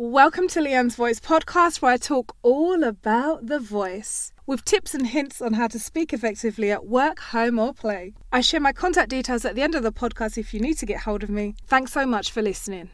Welcome to Leanne's Voice podcast, where I talk all about the voice with tips and hints on how to speak effectively at work, home, or play. I share my contact details at the end of the podcast if you need to get hold of me. Thanks so much for listening.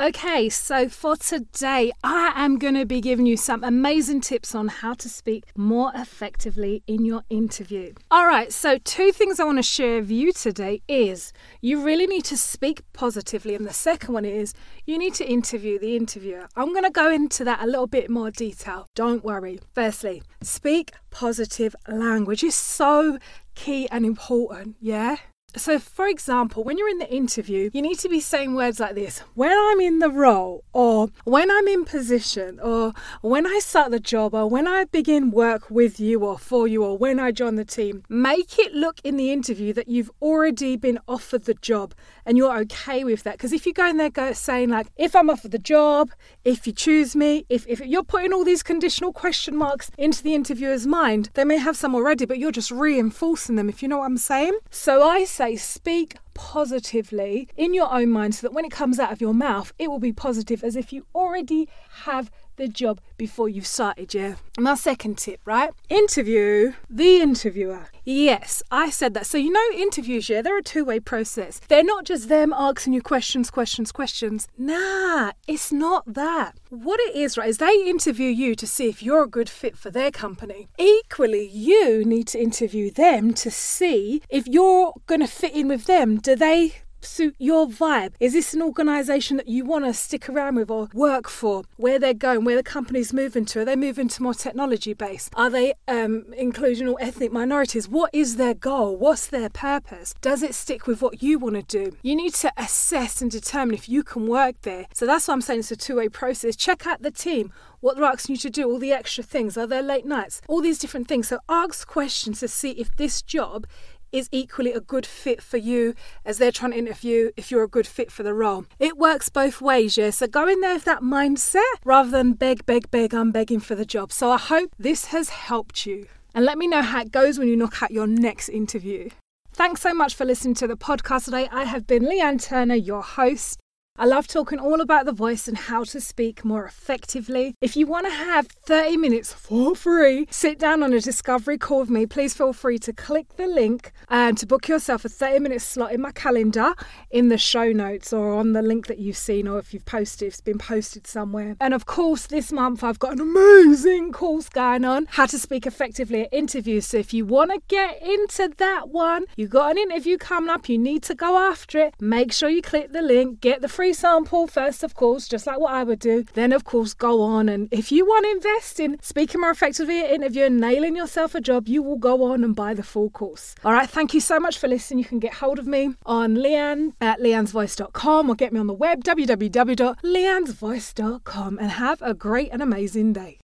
Okay, so for today, I am going to be giving you some amazing tips on how to speak more effectively in your interview. All right, so two things I want to share with you today is you really need to speak positively, and the second one is you need to interview the interviewer. I'm going to go into that a little bit more detail. Don't worry. Firstly, speak positive language is so key and important, yeah? So, for example, when you're in the interview, you need to be saying words like this when I'm in the role, or when I'm in position, or when I start the job, or when I begin work with you or for you, or when I join the team. Make it look in the interview that you've already been offered the job and you're okay with that. Because if you go in there go saying, like, if I'm offered the job, if you choose me, if, if you're putting all these conditional question marks into the interviewer's mind, they may have some already, but you're just reinforcing them, if you know what I'm saying. So, I say speak positively in your own mind so that when it comes out of your mouth, it will be positive as if you already have the job before you've started, yeah? My second tip, right? Interview the interviewer. Yes, I said that. So, you know, interviews, yeah, they're a two way process. They're not just them asking you questions, questions, questions. Nah, it's not that. What it is, right, is they interview you to see if you're a good fit for their company. Equally, you need to interview them to see if you're going to fit in with them. Do they suit your vibe? Is this an organisation that you want to stick around with or work for? Where they're going, where the company's moving to? Are they moving to more technology based? Are they um, including all ethnic minorities? What is their goal? What's their purpose? Does it stick with what you want to do? You need to assess and determine if you can work there. So that's why I'm saying it's a two way process. Check out the team what they're asking you to do, all the extra things, are there late nights, all these different things. So ask questions to see if this job is equally a good fit for you as they're trying to interview if you're a good fit for the role. It works both ways, yeah. So go in there with that mindset rather than beg, beg, beg, I'm begging for the job. So I hope this has helped you. And let me know how it goes when you knock out your next interview. Thanks so much for listening to the podcast today. I have been Leanne Turner, your host. I love talking all about the voice and how to speak more effectively. If you want to have 30 minutes for free, sit down on a discovery call with me. Please feel free to click the link and to book yourself a 30 minute slot in my calendar in the show notes or on the link that you've seen or if you've posted, if it's been posted somewhere. And of course, this month I've got an amazing course going on how to speak effectively at interviews. So if you want to get into that one, you've got an interview coming up, you need to go after it. Make sure you click the link, get the free free sample first, of course, just like what I would do. Then, of course, go on. And if you want to invest in speaking more effectively at interview and nailing yourself a job, you will go on and buy the full course. All right, thank you so much for listening. You can get hold of me on Leanne at leannesvoice.com or get me on the web, www.leannesvoice.com, and have a great and amazing day.